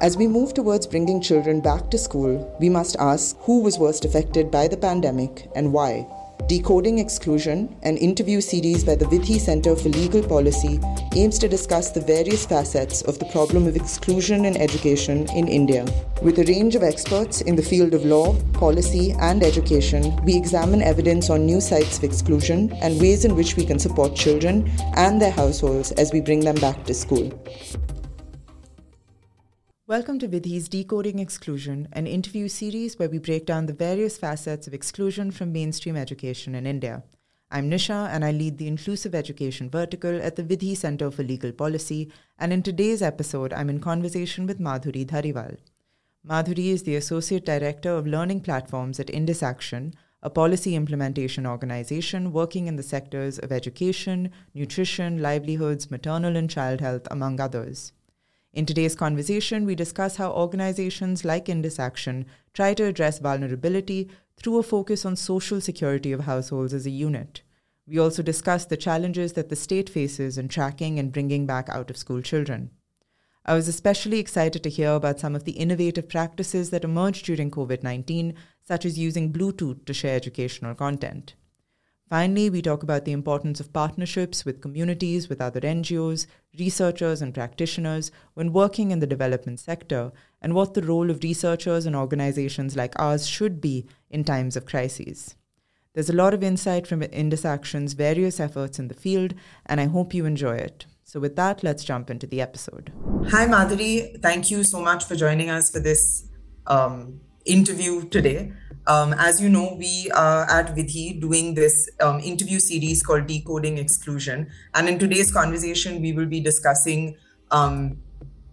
As we move towards bringing children back to school, we must ask who was worst affected by the pandemic and why. Decoding Exclusion, an interview series by the Vidhi Center for Legal Policy, aims to discuss the various facets of the problem of exclusion in education in India. With a range of experts in the field of law, policy, and education, we examine evidence on new sites of exclusion and ways in which we can support children and their households as we bring them back to school. Welcome to Vidhi's Decoding Exclusion, an interview series where we break down the various facets of exclusion from mainstream education in India. I'm Nisha and I lead the Inclusive Education Vertical at the Vidhi Center for Legal Policy, and in today's episode, I'm in conversation with Madhuri Dhariwal. Madhuri is the Associate Director of Learning Platforms at Indus Action, a policy implementation organization working in the sectors of education, nutrition, livelihoods, maternal and child health, among others. In today's conversation, we discuss how organizations like Indus Action try to address vulnerability through a focus on social security of households as a unit. We also discuss the challenges that the state faces in tracking and bringing back out of school children. I was especially excited to hear about some of the innovative practices that emerged during COVID 19, such as using Bluetooth to share educational content. Finally, we talk about the importance of partnerships with communities, with other NGOs, researchers, and practitioners when working in the development sector, and what the role of researchers and organizations like ours should be in times of crises. There's a lot of insight from Indus Action's various efforts in the field, and I hope you enjoy it. So, with that, let's jump into the episode. Hi, Madhuri. Thank you so much for joining us for this um, interview today. Um, as you know, we are at Vidhi doing this um, interview series called Decoding Exclusion. And in today's conversation, we will be discussing um,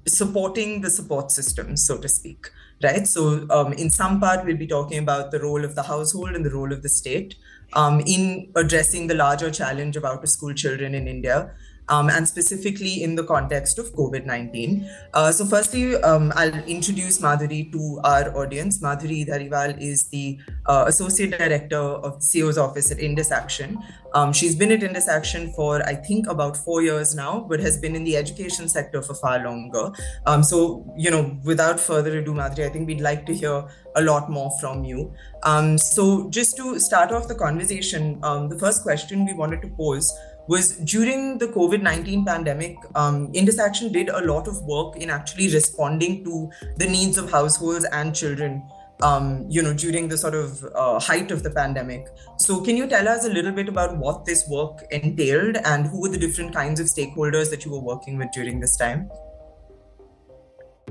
supporting the support system, so to speak. Right. So, um, in some part, we'll be talking about the role of the household and the role of the state um, in addressing the larger challenge of out of school children in India um, and specifically in the context of COVID 19. Uh, so, firstly, um, I'll introduce Madhuri to our audience. Madhuri Dhariwal is the uh, Associate Director of the CEO's office at Indus Action. Um, she's been at Indus Action for, I think, about four years now, but has been in the education sector for far longer. Um, so, you know, without further ado, Madhuri, I think we'd like to hear a lot more from you. Um, so, just to start off the conversation, um, the first question we wanted to pose was during the COVID 19 pandemic, um, Indus Action did a lot of work in actually responding to the needs of households and children. Um, you know, during the sort of uh, height of the pandemic. So, can you tell us a little bit about what this work entailed and who were the different kinds of stakeholders that you were working with during this time?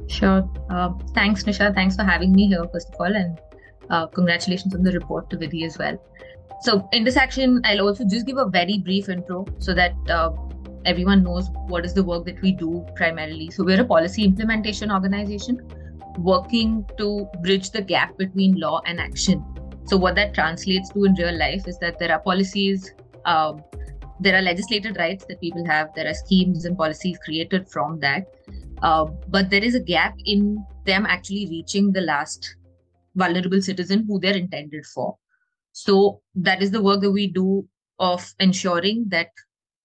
Sure. Uh, thanks, Nisha. Thanks for having me here, first of all, and uh, congratulations on the report to Vidhi as well. So, in this section, I'll also just give a very brief intro so that uh, everyone knows what is the work that we do primarily. So, we're a policy implementation organization working to bridge the gap between law and action. So, what that translates to in real life is that there are policies, um, there are legislated rights that people have, there are schemes and policies created from that. Uh, but there is a gap in them actually reaching the last vulnerable citizen who they're intended for. So that is the work that we do of ensuring that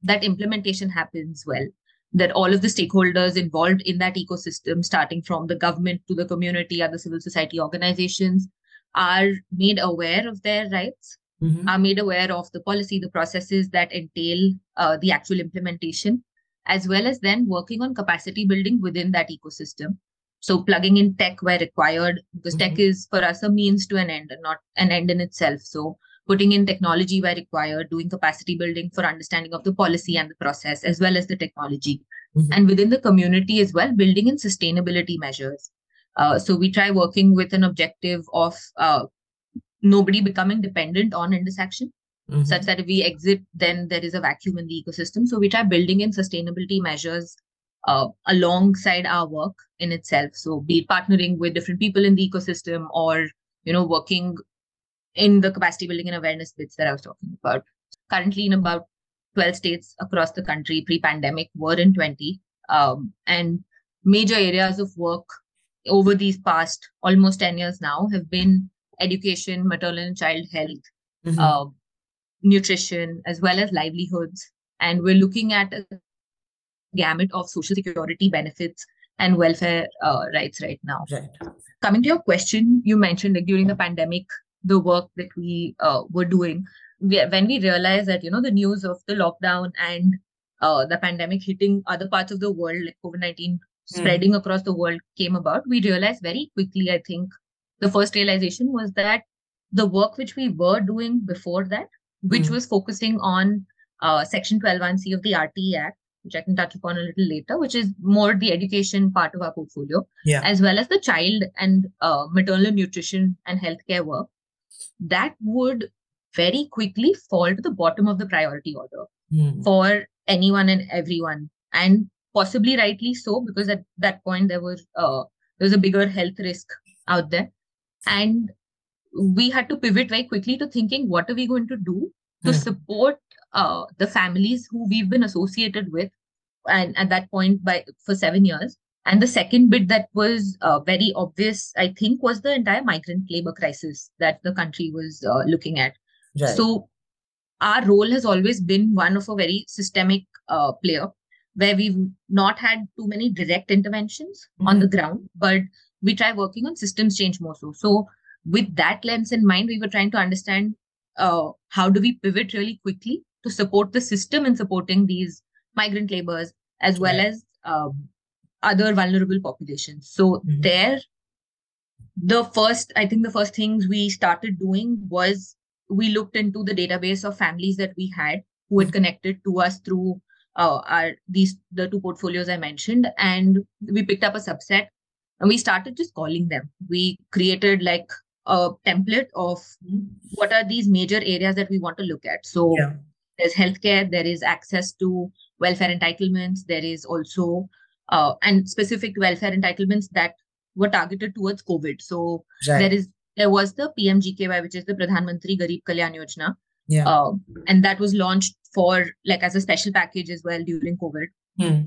that implementation happens well that all of the stakeholders involved in that ecosystem starting from the government to the community other civil society organizations are made aware of their rights mm-hmm. are made aware of the policy the processes that entail uh, the actual implementation as well as then working on capacity building within that ecosystem so plugging in tech where required, because mm-hmm. tech is for us a means to an end and not an end in itself. So putting in technology where required, doing capacity building for understanding of the policy and the process, as well as the technology. Mm-hmm. And within the community as well, building in sustainability measures. Uh, so we try working with an objective of uh, nobody becoming dependent on Indus Action, mm-hmm. such that if we exit, then there is a vacuum in the ecosystem. So we try building in sustainability measures uh, alongside our work in itself. So be it partnering with different people in the ecosystem or, you know, working in the capacity building and awareness bits that I was talking about. Currently in about 12 states across the country, pre-pandemic were in 20. Um, and major areas of work over these past almost 10 years now have been education, maternal and child health, mm-hmm. uh, nutrition, as well as livelihoods. And we're looking at a gamut of social security benefits and welfare uh, rights right now. Right. Coming to your question, you mentioned like during the pandemic, the work that we uh, were doing. We, when we realized that you know the news of the lockdown and uh, the pandemic hitting other parts of the world, like COVID nineteen spreading mm. across the world, came about, we realized very quickly. I think the first realization was that the work which we were doing before that, which mm. was focusing on uh, Section 12.1c of the RTE Act, which I can touch upon a little later, which is more the education part of our portfolio, yeah. as well as the child and uh, maternal nutrition and healthcare work, that would very quickly fall to the bottom of the priority order mm. for anyone and everyone, and possibly rightly so, because at that point there was uh, there was a bigger health risk out there, and we had to pivot very quickly to thinking what are we going to do to mm. support uh, the families who we've been associated with and at that point by for seven years and the second bit that was uh, very obvious i think was the entire migrant labor crisis that the country was uh, looking at right. so our role has always been one of a very systemic uh, player where we've not had too many direct interventions mm-hmm. on the ground but we try working on systems change more so so with that lens in mind we were trying to understand uh, how do we pivot really quickly to support the system in supporting these migrant laborers as well as um, other vulnerable populations. So mm-hmm. there, the first, I think the first things we started doing was we looked into the database of families that we had who had mm-hmm. connected to us through uh, our these the two portfolios I mentioned, and we picked up a subset and we started just calling them. We created like a template of what are these major areas that we want to look at. So yeah there's healthcare there is access to welfare entitlements there is also uh, and specific welfare entitlements that were targeted towards covid so right. there is there was the pmgky which is the pradhan mantri garib kalyan yojana yeah. Uh, and that was launched for like as a special package as well during covid hmm.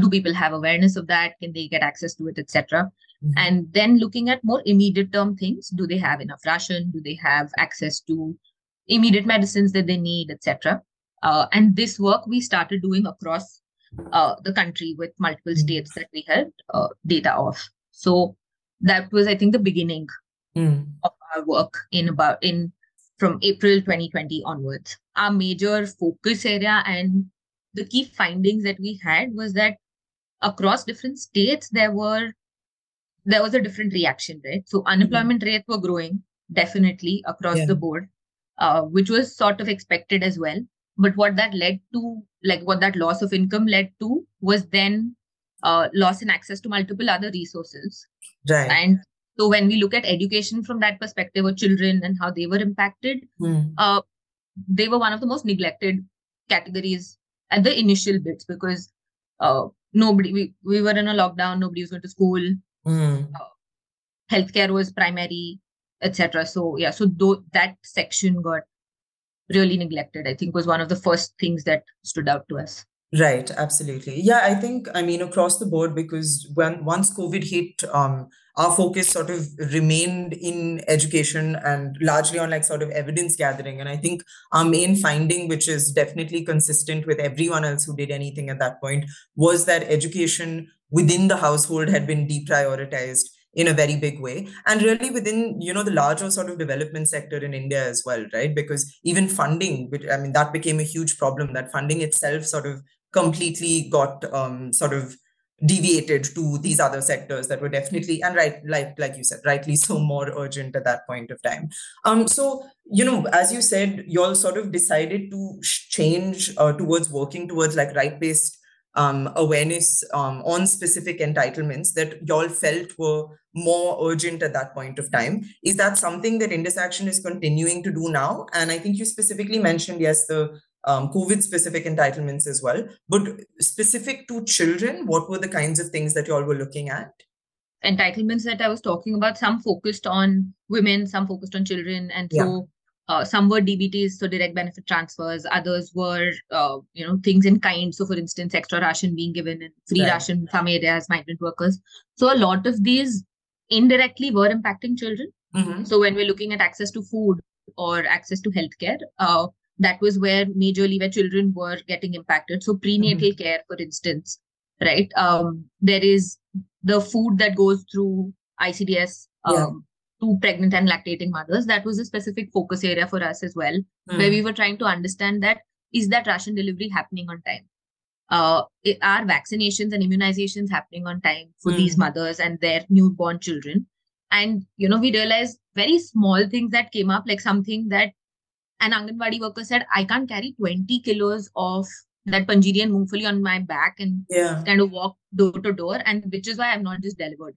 do people have awareness of that can they get access to it etc mm-hmm. and then looking at more immediate term things do they have enough ration do they have access to immediate medicines that they need etc uh, and this work we started doing across uh, the country with multiple mm. states that we had uh, data of. So that was, I think, the beginning mm. of our work in about in from April 2020 onwards. Our major focus area and the key findings that we had was that across different states there were there was a different reaction, right? So unemployment mm-hmm. rates were growing definitely across yeah. the board, uh, which was sort of expected as well but what that led to like what that loss of income led to was then uh, loss in access to multiple other resources right and so when we look at education from that perspective of children and how they were impacted mm. uh, they were one of the most neglected categories at the initial bits because uh, nobody we, we were in a lockdown nobody was going to school mm. uh, healthcare was primary etc so yeah so th- that section got really neglected, I think was one of the first things that stood out to us. Right, absolutely. Yeah, I think I mean across the board because when once COVID hit, um, our focus sort of remained in education and largely on like sort of evidence gathering. And I think our main finding, which is definitely consistent with everyone else who did anything at that point, was that education within the household had been deprioritized in a very big way. And really within you know the larger sort of development sector in india as well right? Because even funding which i mean that became a huge problem that funding itself sort of completely got um, sort of deviated to these other sectors that were definitely and right like like you said rightly so more urgent at that point of time. Um so you know as you said you all sort of decided to change uh, towards working towards like right based um, awareness um, on specific entitlements that y'all felt were more urgent at that point of time. Is that something that Indus Action is continuing to do now? And I think you specifically mentioned, yes, the um, COVID specific entitlements as well. But specific to children, what were the kinds of things that y'all were looking at? Entitlements that I was talking about, some focused on women, some focused on children. And so yeah uh, some were DBTs, so direct benefit transfers. Others were, uh, you know, things in kind. So, for instance, extra ration being given and free right. ration in some areas, migrant workers. So, a lot of these indirectly were impacting children. Mm-hmm. So, when we're looking at access to food or access to healthcare, uh, that was where majorly where children were getting impacted. So, prenatal mm-hmm. care, for instance, right? Um, there is the food that goes through ICDS um. To pregnant and lactating mothers. That was a specific focus area for us as well, mm. where we were trying to understand that is that ration delivery happening on time? Uh, are vaccinations and immunizations happening on time for mm. these mothers and their newborn children? And you know, we realized very small things that came up, like something that an Anganwadi worker said, I can't carry 20 kilos of that panjiri and mungfali on my back and yeah. kind of walk door to door, and which is why I've not just delivered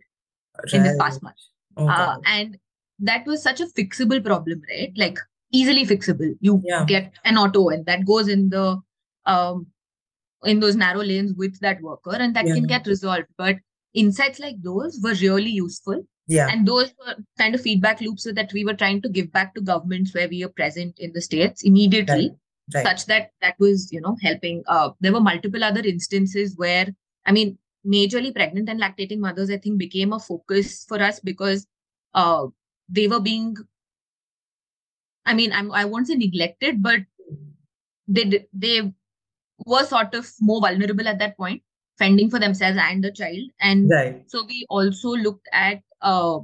right. in this past month. Oh, uh, and that was such a fixable problem, right? Like easily fixable. You yeah. get an auto and that goes in the um in those narrow lanes with that worker and that yeah. can get resolved. But insights like those were really useful. Yeah. And those were kind of feedback loops that we were trying to give back to governments where we are present in the states immediately. Right right. such that that was you know helping uh, there were multiple other instances where i mean majorly pregnant and lactating mothers i think became a focus for us because uh, they were being i mean I'm, i won't say neglected but they they were sort of more vulnerable at that point fending for themselves and the child and right. so we also looked at uh,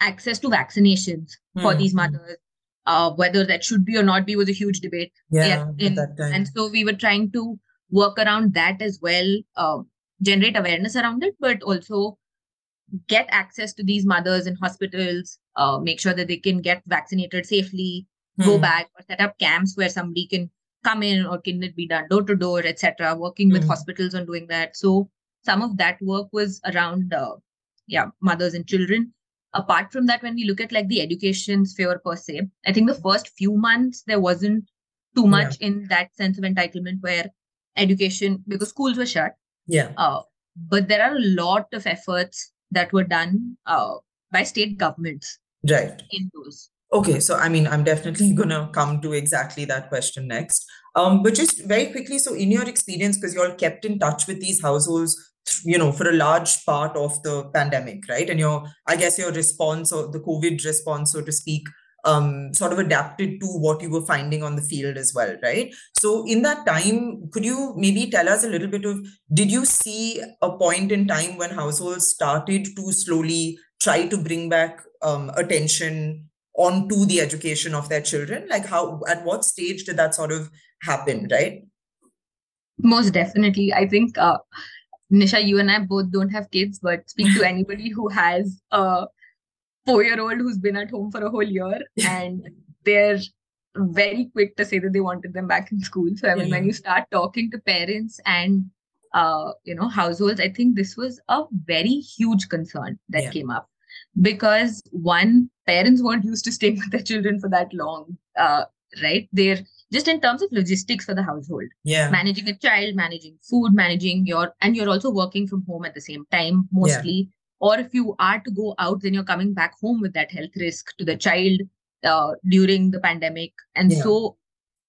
access to vaccinations mm-hmm. for these mothers uh, whether that should be or not be was a huge debate. Yeah, in, that time. and so we were trying to work around that as well, uh, generate awareness around it, but also get access to these mothers in hospitals, uh, make sure that they can get vaccinated safely, hmm. go back, or set up camps where somebody can come in, or can it be done door to door, etc. Working with hmm. hospitals on doing that. So some of that work was around, uh, yeah, mothers and children apart from that when we look at like the education sphere per se i think the first few months there wasn't too much yeah. in that sense of entitlement where education because schools were shut yeah. Uh, but there are a lot of efforts that were done uh, by state governments right. in those. Okay so i mean i'm definitely gonna come to exactly that question next. Um, but just very quickly so in your experience because you all kept in touch with these households you know for a large part of the pandemic right? And your i guess your response or the covid response so to speak um, sort of adapted to what you were finding on the field as well, right? So, in that time, could you maybe tell us a little bit of did you see a point in time when households started to slowly try to bring back um, attention onto the education of their children? Like, how at what stage did that sort of happen, right? Most definitely. I think uh, Nisha, you and I both don't have kids, but speak to anybody who has a four year old who's been at home for a whole year and they're very quick to say that they wanted them back in school. So, I mean, yeah. when you start talking to parents and uh, you know, households, I think this was a very huge concern that yeah. came up because one, parents weren't used to staying with their children for that long, uh, right? They're just in terms of logistics for the household yeah managing a child managing food managing your and you're also working from home at the same time mostly yeah. Or if you are to go out then you're coming back home with that health risk to the child uh, during the pandemic and yeah. so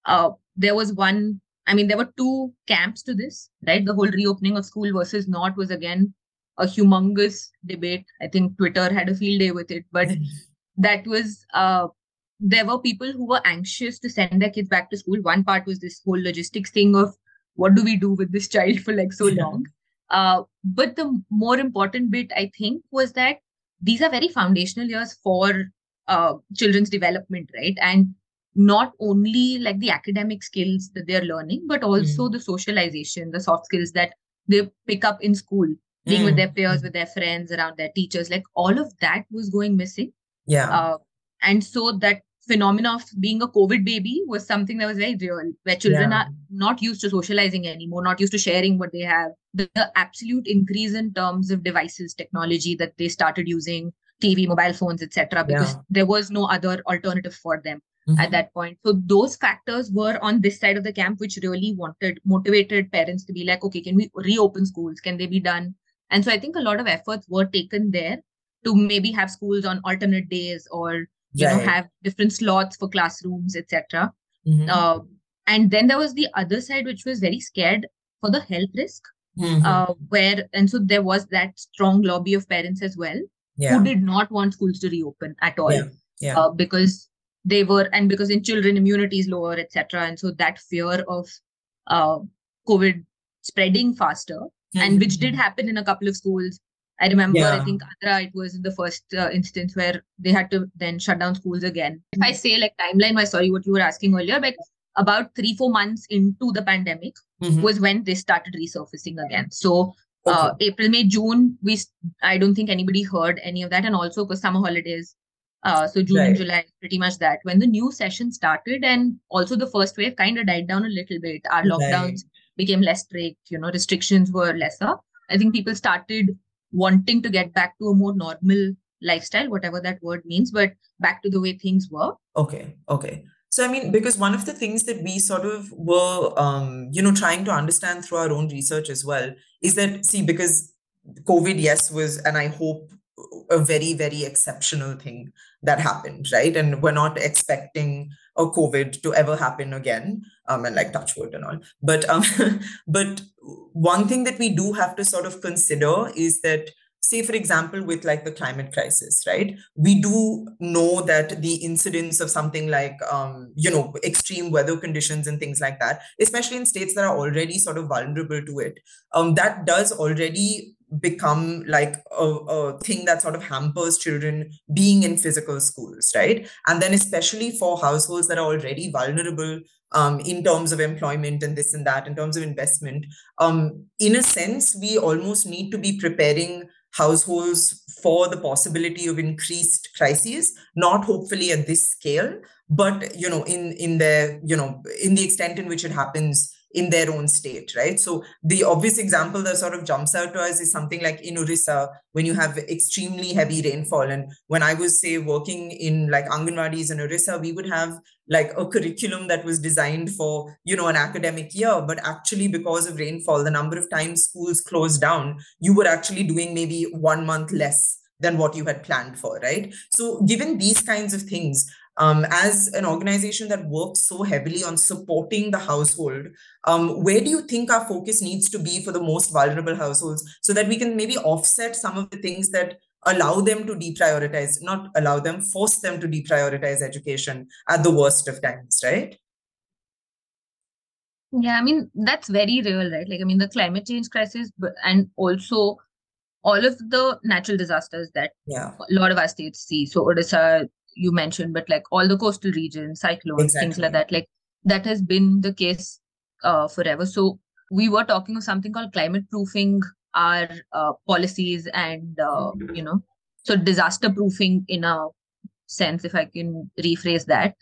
uh, there was one i mean there were two camps to this right the whole reopening of school versus not was again a humongous debate i think twitter had a field day with it but that was uh, there were people who were anxious to send their kids back to school. One part was this whole logistics thing of what do we do with this child for like so long. Uh, but the more important bit, I think, was that these are very foundational years for uh, children's development, right? And not only like the academic skills that they're learning, but also mm. the socialization, the soft skills that they pick up in school, being mm. with their peers, with their friends, around their teachers. Like all of that was going missing. Yeah. Uh, and so that phenomena of being a COVID baby was something that was very real, where children yeah. are not used to socializing anymore, not used to sharing what they have. The, the, absolute increase in terms of devices, technology that they started using, TV, mobile phones, etc., because yeah. there was no other alternative for them mm-hmm. at that point. So those factors were on this side of the camp, which really wanted motivated parents to be like, okay, can we reopen schools? Can they be done? And so I think a lot of efforts were taken there to maybe have schools on alternate days or you right. know have different slots for classrooms etc mm-hmm. uh, and then there was the other side which was very scared for the health risk mm-hmm. uh, where and so there was that strong lobby of parents as well yeah. who did not want schools to reopen at all yeah. Yeah. Uh, because they were and because in children immunity is lower etc and so that fear of uh, covid spreading faster mm-hmm. and which did happen in a couple of schools. I remember, yeah. I think Andhra, it was the first uh, instance where they had to then shut down schools again. If I say like timeline wise, sorry, what you were asking earlier, but about three, four months into the pandemic mm-hmm. was when they started resurfacing again. So uh. April, May, June, we I don't think anybody heard any of that, and also because summer holidays. Uh, so June right. and July, pretty much that. When the new session started, and also the first wave kind of died down a little bit. Our lockdowns right. became less strict. You know, restrictions were lesser. I think people started wanting to get back to a more normal lifestyle, whatever that word means, but back to the way things were. Okay. Okay. So, I mean, because one of the things that we sort of were, um, you know, trying to understand through our own research as well is that, see, because COVID, yes, was, and I hope a very, very exceptional thing that happened, right? And we're not expecting a COVID to ever happen again, um, and like touch wood and all. But um, but one thing that we do have to sort of consider is that say for example with like the climate crisis right we do know that the incidence of something like um, you know extreme weather conditions and things like that especially in states that are already sort of vulnerable to it um, that does already become like a, a thing that sort of hampers children being in physical schools right? And then especially for households that are already vulnerable um, in terms of employment and this and that in terms of investment um, in a sense we almost need to be preparing households for the possibility of increased crises not hopefully at this scale but you know in in the you know in the extent in which it happens in their own state, right? So the obvious example that sort of jumps out to us is something like in Orissa, when you have extremely heavy rainfall. And when I was, say, working in like Anganwadis in Orissa, we would have like a curriculum that was designed for, you know, an academic year. But actually, because of rainfall, the number of times schools closed down, you were actually doing maybe one month less than what you had planned for, right? So, given these kinds of things, um, as an organization that works so heavily on supporting the household, um, where do you think our focus needs to be for the most vulnerable households so that we can maybe offset some of the things that allow them to deprioritize, not allow them, force them to deprioritize education at the worst of times, right? Yeah, I mean, that's very real, right? Like, I mean, the climate change crisis and also all of the natural disasters that yeah. a lot of our states see. So, Odisha, you mentioned, but like all the coastal regions, cyclones, exactly. things like that. Like that has been the case uh, forever. So we were talking of something called climate proofing our uh, policies and uh, you know so disaster proofing in a sense if i can rephrase that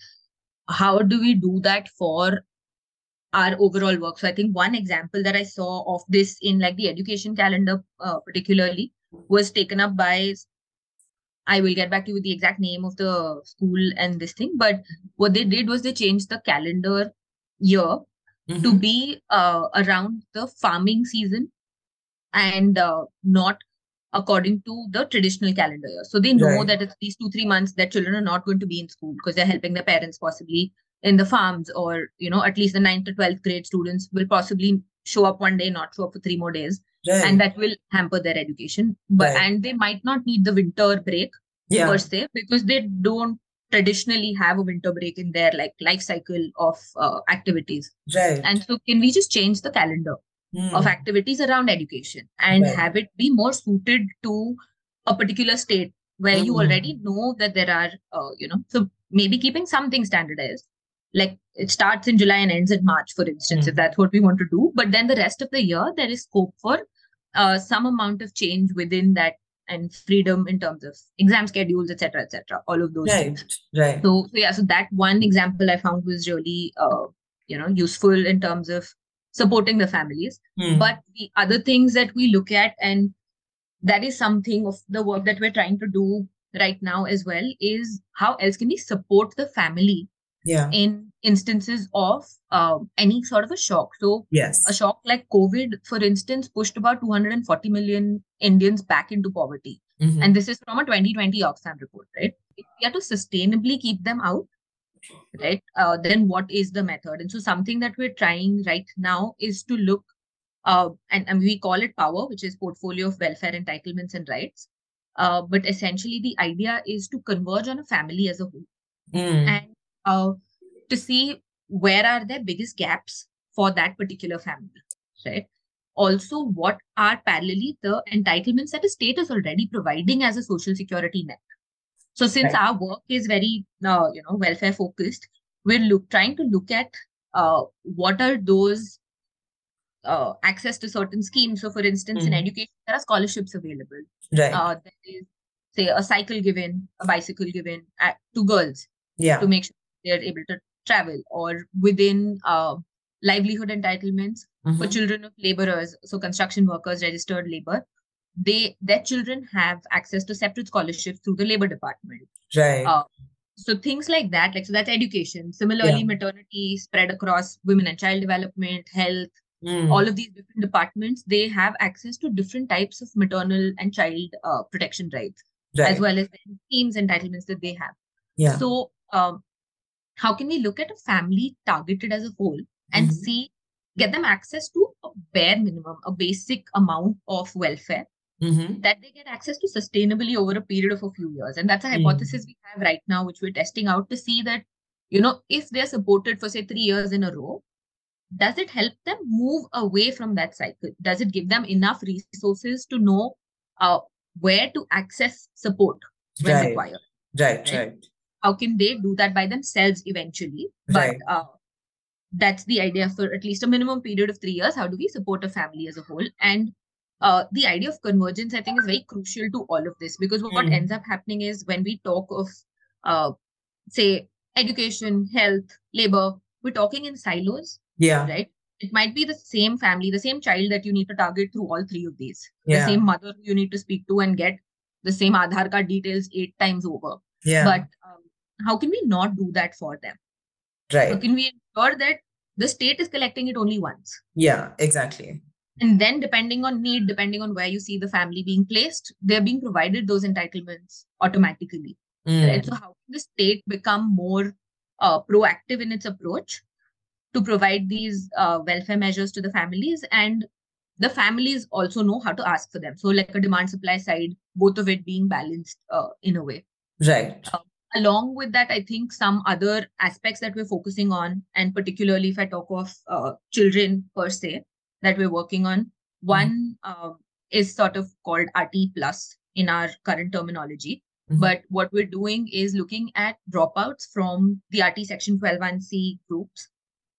how do we do that for our overall work so i think one example that i saw of this in like the education calendar uh, particularly was taken up by I will get back to you with the exact name of the school and this thing. But what they did was they changed the calendar year mm-hmm. to be uh, around the farming season and uh, not according to the traditional calendar year. So they know right. that it's these two, three months that children are not going to be in school because they're helping their parents possibly in the farms or, you know, at least the ninth to 12th grade students will possibly show up one day, not show up for three more days right. and that will hamper their education but right. and they might not need the winter break yeah. per se because they don't traditionally have a winter break in their like life cycle of uh, activities right and so can we just change the calendar mm. of activities around education and right. have it be more suited to a particular state where mm. you hmm. already know that there are uh, you know so maybe keeping something standardized like it starts in July and ends in March, for instance, mm. if that's what we want to do. But then the rest of the year, there is scope for uh, some amount of change within that and freedom in terms of exam schedules, etc., etc. all of those right, things. Right. So, so yeah, so that one example I found was really, uh, you know, useful in terms of supporting the families. Mm. But the other things that we look at, and that is something of the work that we're trying to do right now as well, is how else can we support the family yeah. in instances of uh, any sort of a shock. So, yes, a shock like COVID, for instance, pushed about 240 million Indians back into poverty. Mm-hmm. And this is from a 2020 Oxfam report, right? If we have to sustainably keep them out, right, uh, then what is the method? And so, something that we're trying right now is to look, uh, and, and we call it POWER, which is Portfolio of Welfare Entitlements and Rights. Uh, but essentially, the idea is to converge on a family as a whole. Mm. And uh, to see where are their biggest gaps for that particular family, right? also what are parallelly the entitlements that the state is already providing as a social security net. So since right. our work is very uh, you know welfare focused, we're look trying to look at uh, what are those uh, access to certain schemes. So for instance, mm. in mm-hmm. education, there are scholarships available. Right. Uh, there is say a cycle given, a bicycle given at, to girls. Yeah. To make sure they're able to travel or within uh, livelihood entitlements mm-hmm. for children of laborers, so construction workers, registered labor, they their children have access to separate scholarships through the labor department. Right. Uh, so things like that, like so that's education. Similarly, yeah. maternity spread across women and child development, health, mm. all of these different departments, they have access to different types of maternal and child uh, protection rights, right. as well as the schemes entitlements that they have. Yeah. So um, how can we look at a family targeted as a whole and mm-hmm. see get them access to a bare minimum a basic amount of welfare mm-hmm. that they get access to sustainably over a period of a few years and that's a hypothesis mm-hmm. we have right now which we're testing out to see that you know if they're supported for say 3 years in a row does it help them move away from that cycle does it give them enough resources to know uh, where to access support when right. required right right, right how can they do that by themselves eventually? Right. but uh, that's the idea for at least a minimum period of three years how do we support a family as a whole? And uh, the idea of convergence i think is very crucial to all of this because what mm. ends up happening is when we talk of uh, say education health labor we're talking in silos yeah. right? It might be the same family the same child that you need to target through all three of these. Yeah. the same mother you need to speak to and get the same Aadhaar card details eight times over. Yeah. But um, how can we not do that for them? Right. How can we ensure that the state is collecting it only once? Yeah exactly. And then depending on need depending on where you see the family being placed they're being provided those entitlements automatically. Mm. right? So how can the state become more uh, proactive in its approach to provide these uh, welfare measures to the families? And the families also know how to ask for them. So like a demand supply side both of it being balanced uh, in a way. Right. Uh, along with that i think some other aspects that we're focusing on and particularly if i talk of uh, children per se that we're working on mm-hmm. one uh, is sort of called rt plus in our current terminology mm-hmm. but what we're doing is looking at dropouts from the rt section 121c groups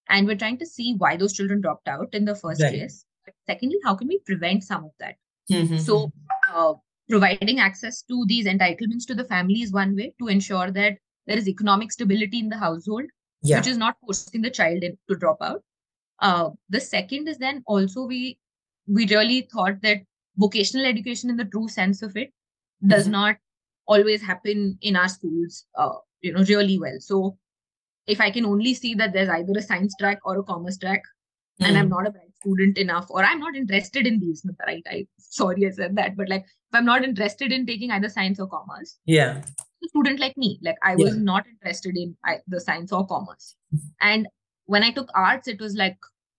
and we're trying to see why those children dropped out in the first right. place secondly how can we prevent some of that mm-hmm. so uh, providing access to these entitlements to the family is one way to ensure that there is economic stability in the household, yeah. which is not forcing the child in, to drop out. Uh, the second is then also we we really thought that vocational education in the true sense of it does mm-hmm. not always happen in our schools, uh, you know, really well. So if I can only see that there's either a science track or a commerce track, mm. and I'm hmm. not a bright student enough, or I'm not interested in these, right? I sorry I said that, but like if I'm not interested in taking either science or commerce, yeah, a student like me, like I was yeah. not interested in the science or commerce, and when I took arts, it was like,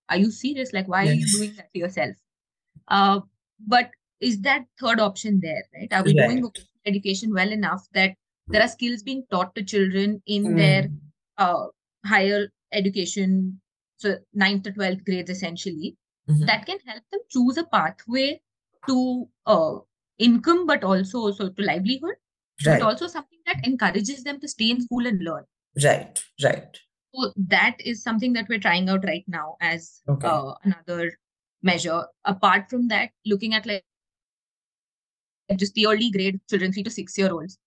are you serious? Like, why yes. are you doing that to yourself? Uh, but is that third option there, right? Are we right. doing education well enough that there are skills being taught to children in mm. their uh, higher education so ninth to 12th grades essentially mm-hmm. that can help them choose a pathway to uh, income but also so to livelihood right. but also something that encourages them to stay in school and learn right right so that is something that we're trying out right now as okay. uh, another measure apart from that looking at like just the early grade children three to six year olds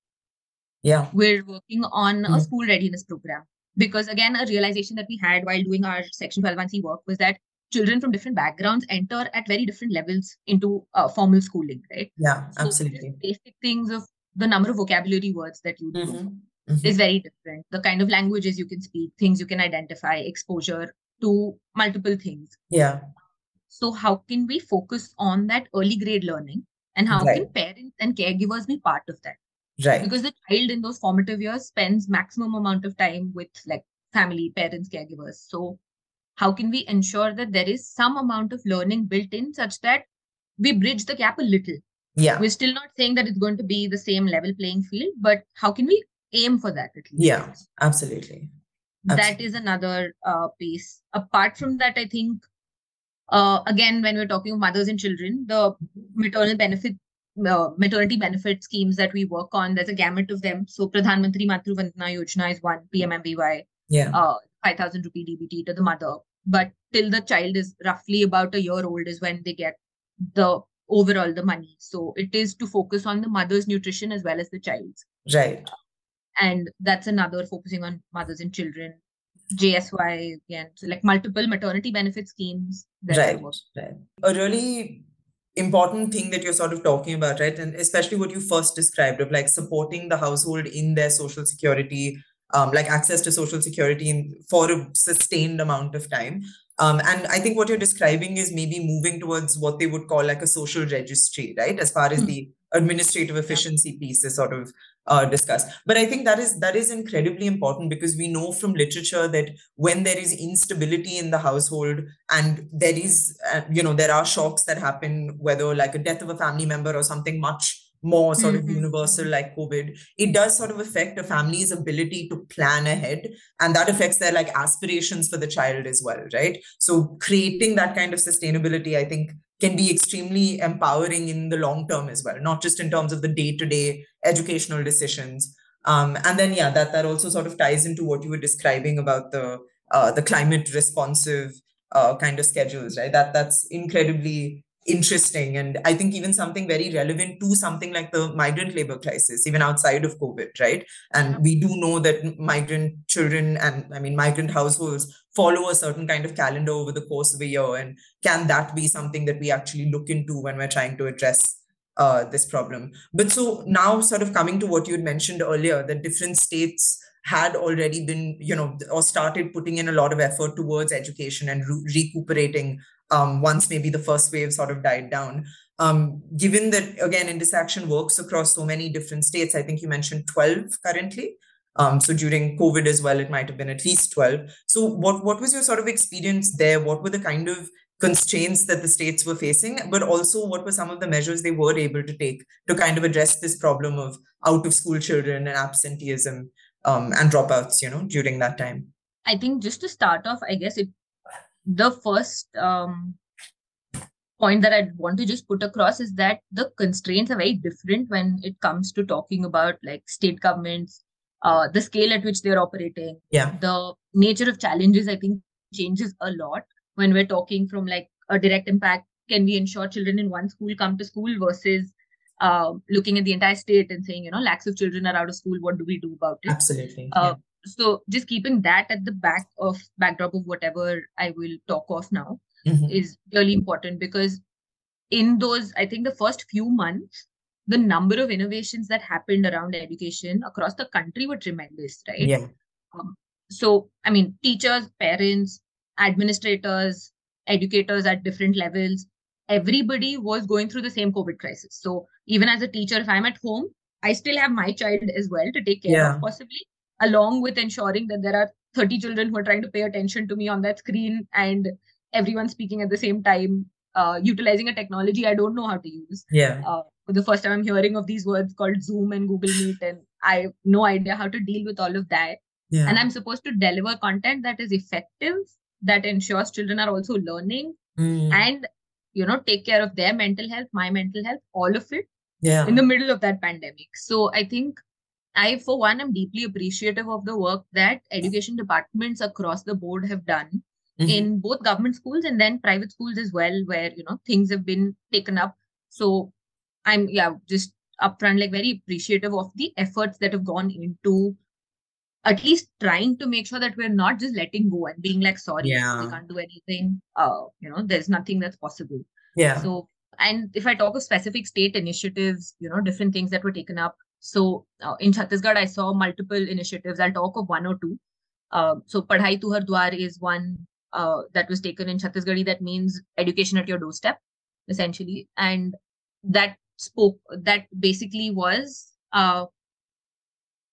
yeah we're working on mm-hmm. a school readiness program because again a realization that we had while doing our section 121c work was that children from different backgrounds enter at very different levels into uh, formal schooling right yeah so absolutely basic things of the number of vocabulary words that you mm-hmm. Mm-hmm. is very different the kind of languages you can speak things you can identify exposure to multiple things yeah so how can we focus on that early grade learning and how right. can parents and caregivers be part of that right. Because the child in those formative years spends maximum amount of time with like family parents caregivers. So how can we ensure that there is some amount of learning built in such that we bridge the gap a little? Yeah. We're still not saying that it's going to be the same level playing field but how can we aim for that at least? Yeah absolutely, absolutely. that is another uh, piece. Apart from that i think uh, again, when we're talking of mothers and children, the maternal benefit uh, maternity benefit schemes that we work on, there's a gamut of them. So Pradhan Mantri Matru Vandana Yojana is one, PMMVY, yeah. uh, 5,000 rupee DBT to the mother. But till the child is roughly about a year old is when they get the overall the money. So it is to focus on the mother's nutrition as well as the child's. Right. And that's another focusing on mothers and children. JSY again, so like multiple maternity benefit schemes. Right, right. A really important thing that you're sort of talking about, right? And especially what you first described of like supporting the household in their social security, um, like access to social security in, for a sustained amount of time. Um, and I think what you're describing is maybe moving towards what they would call like a social registry, right? As far as mm. the administrative efficiency piece is sort of uh, discussed. But I think that is that is incredibly important because we know from literature that when there is instability in the household and there is, uh, you know, there are shocks that happen, whether like a death of a family member or something much more sort of mm-hmm. universal like covid it does sort of affect a family's ability to plan ahead and that affects their like aspirations for the child as well right so creating that kind of sustainability i think can be extremely empowering in the long term as well, not just in terms of the day to day educational decisions. Um, and then, yeah, that that also sort of ties into what you were describing about the uh, the climate responsive uh, kind of schedules, right? That that's incredibly interesting and i think even something very relevant to something like the migrant labor crisis even outside of covid right and we do know that migrant children and i mean migrant households follow a certain kind of calendar over the course of a year and can that be something that we actually look into when we're trying to address uh, this problem but so now sort of coming to what you had mentioned earlier that different states had already been you know or started putting in a lot of effort towards education and re- recuperating um, once maybe the first wave sort of died down. Um, given that again, Indus Action works across so many different states, I think you mentioned 12 currently. Um, so during COVID as well, it might have been at least 12. So what, what was your sort of experience there? What were the kind of constraints that the states were facing, but also what were some of the measures they were able to take to kind of address this problem of out of school children and absenteeism um, and dropouts, you know, during that time? I think just to start off, I guess it the first um, point that I'd want to just put across is that the constraints are very different when it comes to talking about like state governments, uh, the scale at which they're operating. Yeah. The nature of challenges, I think, changes a lot when we're talking from like a direct impact. Can we ensure children in one school come to school versus uh, looking at the entire state and saying, you know, lakhs of children are out of school. What do we do about it? Absolutely. Uh, so just keeping that at the back of backdrop of whatever i will talk of now mm-hmm. is really important because in those i think the first few months the number of innovations that happened around education across the country were tremendous right yeah um, so i mean teachers parents administrators educators at different levels everybody was going through the same covid crisis so even as a teacher if i'm at home i still have my child as well to take care yeah. of possibly along with ensuring that there are 30 children who are trying to pay attention to me on that screen and everyone speaking at the same time uh, utilizing a technology i don't know how to use yeah uh, for the first time i'm hearing of these words called zoom and google meet and i have no idea how to deal with all of that yeah. and i'm supposed to deliver content that is effective that ensures children are also learning mm. and you know take care of their mental health my mental health all of it yeah in the middle of that pandemic so i think I, for one, am deeply appreciative of the work that education departments across the board have done mm-hmm. in both government schools and then private schools as well, where you know things have been taken up. So I'm yeah, just upfront, like very appreciative of the efforts that have gone into at least trying to make sure that we're not just letting go and being like sorry yeah. we can't do anything uh you know there's nothing that's possible yeah so and if i talk of specific state initiatives you know different things that were taken up so uh, in Chhattisgarh, I saw multiple initiatives. I'll talk of one or two. Uh, so Padhai Tuhar Dwar is one uh, that was taken in Chhattisgarh. That means education at your doorstep, essentially, and that spoke. That basically was uh,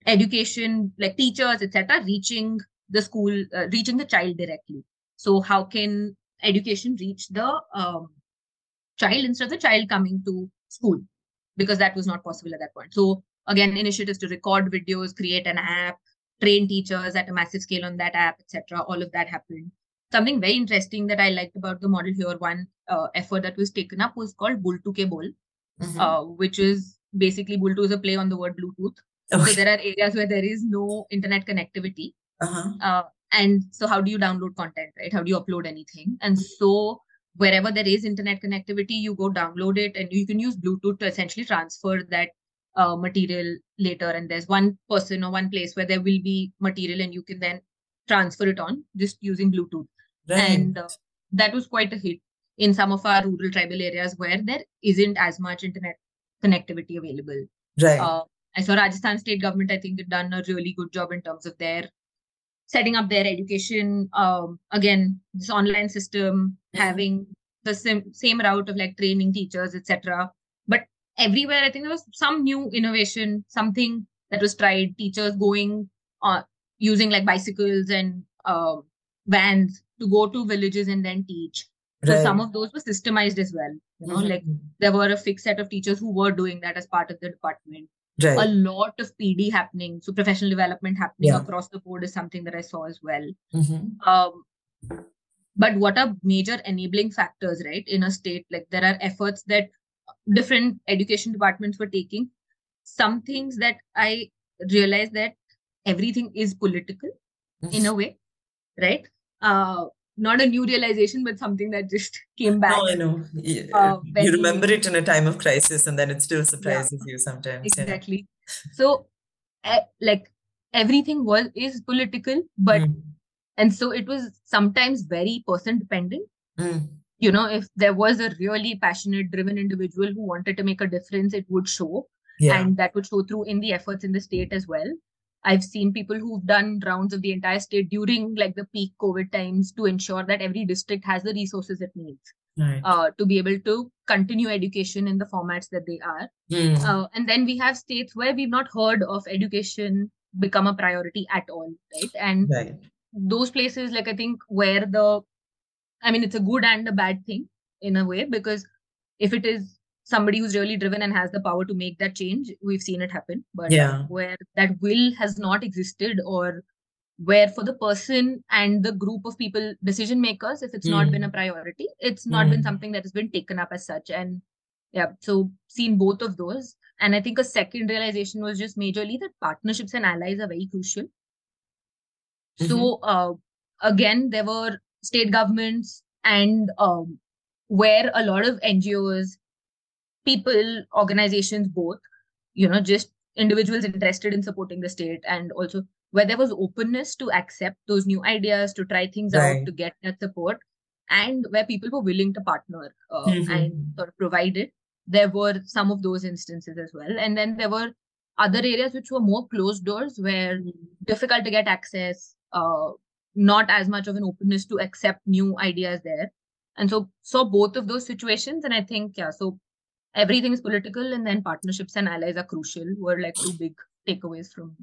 education, like teachers, etc., reaching the school, uh, reaching the child directly. So how can education reach the um, child instead of the child coming to school? Because that was not possible at that point. So again initiatives to record videos create an app train teachers at a massive scale on that app etc all of that happened something very interesting that I liked about the model here, one uh, effort that was taken up was called Bultoo Ke Bol, mm-hmm. uh, which is basically Bultoo is a play on the word Bluetooth. Okay. So there are areas where there is no internet connectivity. Uh-huh. Uh, and so how do you download content, right? How do you upload anything? And so wherever there is internet connectivity, you go download it and you can use Bluetooth to essentially transfer that uh, material later. And there's one person or one place where there will be material and you can then transfer it on just using Bluetooth. Right. And uh, that was quite a hit in some of our rural tribal areas where there isn't as much internet connectivity available. Right. Uh, I saw Rajasthan state government, I think, had done a really good job in terms of their setting up their education. Um, again, this online system, having the same, same route of like training teachers, etc. But everywhere, I think there was some new innovation, something that was tried, teachers going uh, using like bicycles and uh, vans to go to villages and then teach. So right. some of those were systemized as well. You know, mm-hmm. like there were a fixed set of teachers who were doing that as part of the department. Right. A lot of PD happening, so professional development happening yeah. across the board is something that I saw as well. Mm-hmm. Um, but what are major enabling factors, right? In a state like there are efforts that different education departments were taking. Some things that I realized that everything is political in a way, right? Uh, not a new realization, but something that just came back. No, I know. Yeah. Uh, you remember it in a time of crisis, and then it still surprises yeah, you sometimes. Exactly. Yeah. So, uh, like everything was is political, but mm. and so it was sometimes very person dependent. Mm. You know, if there was a really passionate, driven individual who wanted to make a difference, it would show, and that would show through in the efforts in the state as well. I've seen people who've done rounds of the entire state during like the peak COVID times to ensure that every district has the resources it needs right. uh, to be able to continue education in the formats that they are. Mm. Uh, and then we have states where we've not heard of education become a priority at all, right? And right. those places, like I think, where the, I mean, it's a good and a bad thing in a way because if it is somebody who's really driven and has the power to make that change we've seen it happen but yeah. where that will has not existed or where for the person and the group of people decision makers if it's mm. not been a priority it's not mm. been something that has been taken up as such and yeah so seen both of those and i think a second realization was just majorly that partnerships and allies are very crucial mm-hmm. so uh, again there were state governments and um, where a lot of ngos people, organizations, both, you know, just individuals interested in supporting the state and also where there was openness to accept those new ideas, to try things right. out, to get that support, and where people were willing to partner uh, mm-hmm. and sort of provide it. There were some of those instances as well. And then there were other areas which were more closed doors where difficult to get access, uh, not as much of an openness to accept new ideas there. And so saw both of those situations. And I think, yeah, so everything is political and then partnerships and allies are crucial were like two big takeaways from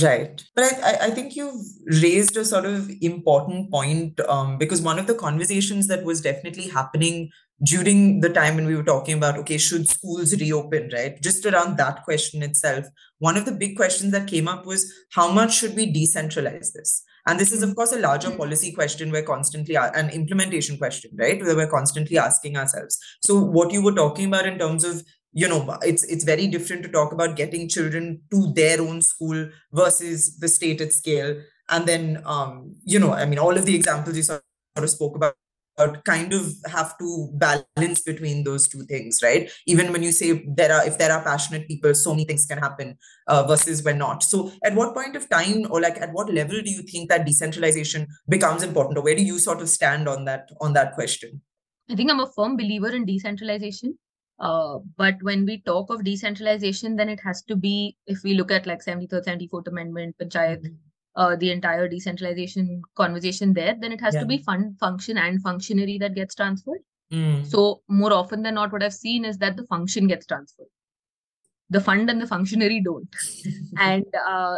Right. But I, I think you've raised a sort of important point um, because one of the conversations that was definitely happening during the time when we were talking about, okay, should schools reopen, right? Just around that question itself, one of the big questions that came up was how much should we decentralize this? And this is, of course, a larger policy question we're constantly, an implementation question, right? Where we're constantly asking ourselves. So, what you were talking about in terms of you know it's it's very different to talk about getting children to their own school versus the state at scale and then um you know i mean all of the examples you sort of spoke about kind of have to balance between those two things right? Even when you say there are if there are passionate people so many things can happen uh, versus when not. So at what point of time or like at what level do you think that decentralization becomes important or where do you sort of stand on that on that question? I think i'm a firm believer in decentralization uh, but when we talk of decentralization then it has to be if we look at like 73rd 74th amendment panchayat mm-hmm uh, the entire decentralization conversation there, then it has yeah. to be fund, function, and functionary that gets transferred. Mm. So more often than not, what I've seen is that the function gets transferred. The fund and the functionary don't, and uh,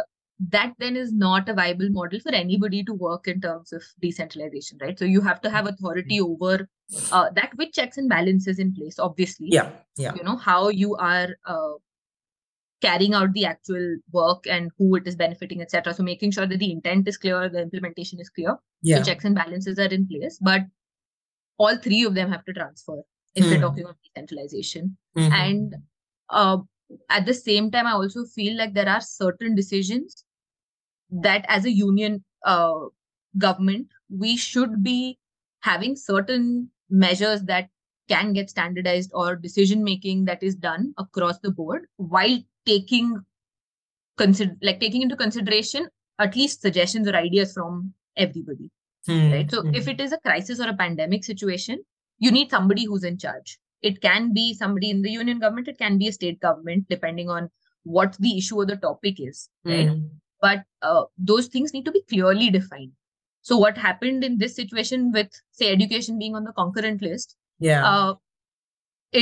that then is not a viable model for anybody to work in terms of decentralization, right? So you have to have authority mm. over uh, that with checks and balances in place. Obviously, yeah, yeah. You know how you are uh, carrying out the actual work and who it is benefiting, etc. So making sure that the intent is clear, the implementation is clear, Yeah. the checks and balances are in place. But all three of them have to transfer if we're Hmm. talking of decentralization. Mhm. And uh, at the same time, I also feel like there are certain decisions that, as a union uh, government, we should be having certain measures that can get standardized or decision making that is done across the board while taking consider like taking into consideration at least suggestions or ideas from everybody Hmm. right so if Hmm. it is a crisis or a pandemic situation you need somebody who's in charge it can be somebody in the union government it can be a state government depending on what the issue or the topic is right Hmm. but uh, those things need to be clearly defined so what happened in this situation with say education being on the concurrent list Yeah. uh,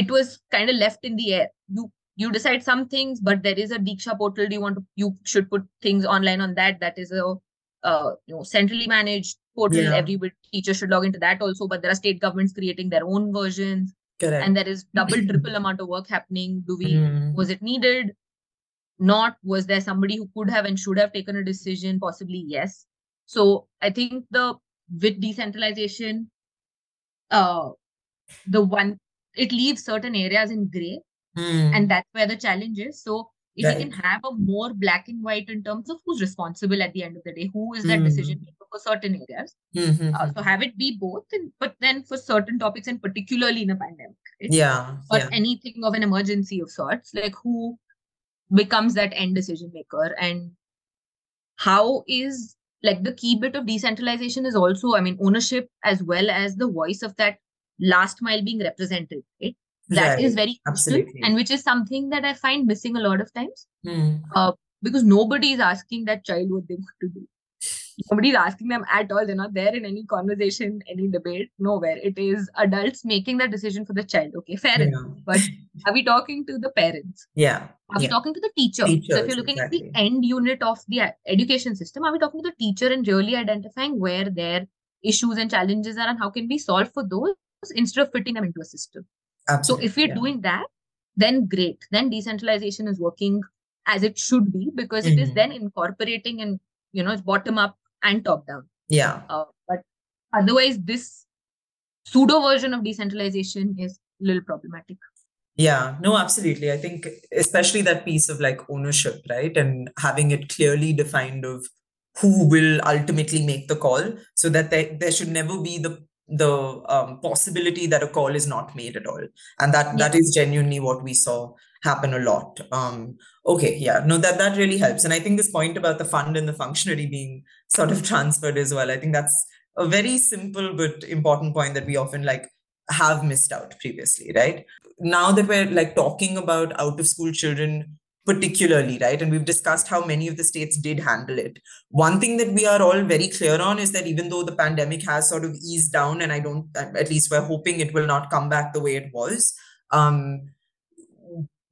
it was kind of left in the air you you decide some things but there is a diksha portal. Do you want to you should put things online on that. That is a uh, you know centrally managed portal. Yeah. every teacher should log into that also but there are state governments creating their own versions. Correct. and there is double triple amount of work happening. Do we Hmm. was it needed? Not. Was there somebody who could have and should have taken a decision? Possibly yes. So i think the with decentralization uh the one it leaves certain areas in gray Hmm. and that's where the challenge is so if Right. you can have a more black and white in terms of who's responsible at the end of the day who is that Mm. decision maker for certain areas Hmm, hmm, uh, hmm. so have it be both and but then for certain topics and particularly in a pandemic right? Yeah. or Yeah. anything of an emergency of sorts like who becomes that end decision maker and how is like the key bit of decentralization is also i mean ownership as well as the voice of that last mile being represented right That is Right. very crucial Absolutely. and which is something that i find missing a lot of times. Hmm. because nobody is asking that child what they want to do. Nobody is asking them at all. They're not there in any conversation any debate nowhere. It is adults making that decision for the child. Okay fair enough. But are we talking to the parents? Yeah. are we Yeah. talking to the teacher? So if you're looking at the end unit of the education system are we talking to the teacher and really identifying where their issues and challenges are and how can we solve for those instead of fitting them into a system so if we're yeah. doing that then great then decentralization is working as it should be because it is Mhm. then incorporating and you know it's bottom up and top down Yeah. uh, but otherwise this pseudo version of decentralization is a little problematic Yeah, no, absolutely. I think especially that piece of like ownership, right? And having it clearly defined of who will ultimately make the call so that there, there should never be the the um, possibility that a call is not made at all. And that that is genuinely what we saw happen a lot. Um, okay, yeah, no, that that really helps. And I think this point about the fund and the functionary being sort of transferred as well, I think that's a very simple but important point that we often like have missed out previously, right? Now that we're like talking about out of school children particularly, right? And we've discussed how many of the states did handle it. One thing that we are all very clear on is that even though the pandemic has sort of eased down, and I don't, at least we're hoping it will not come back the way it was, um,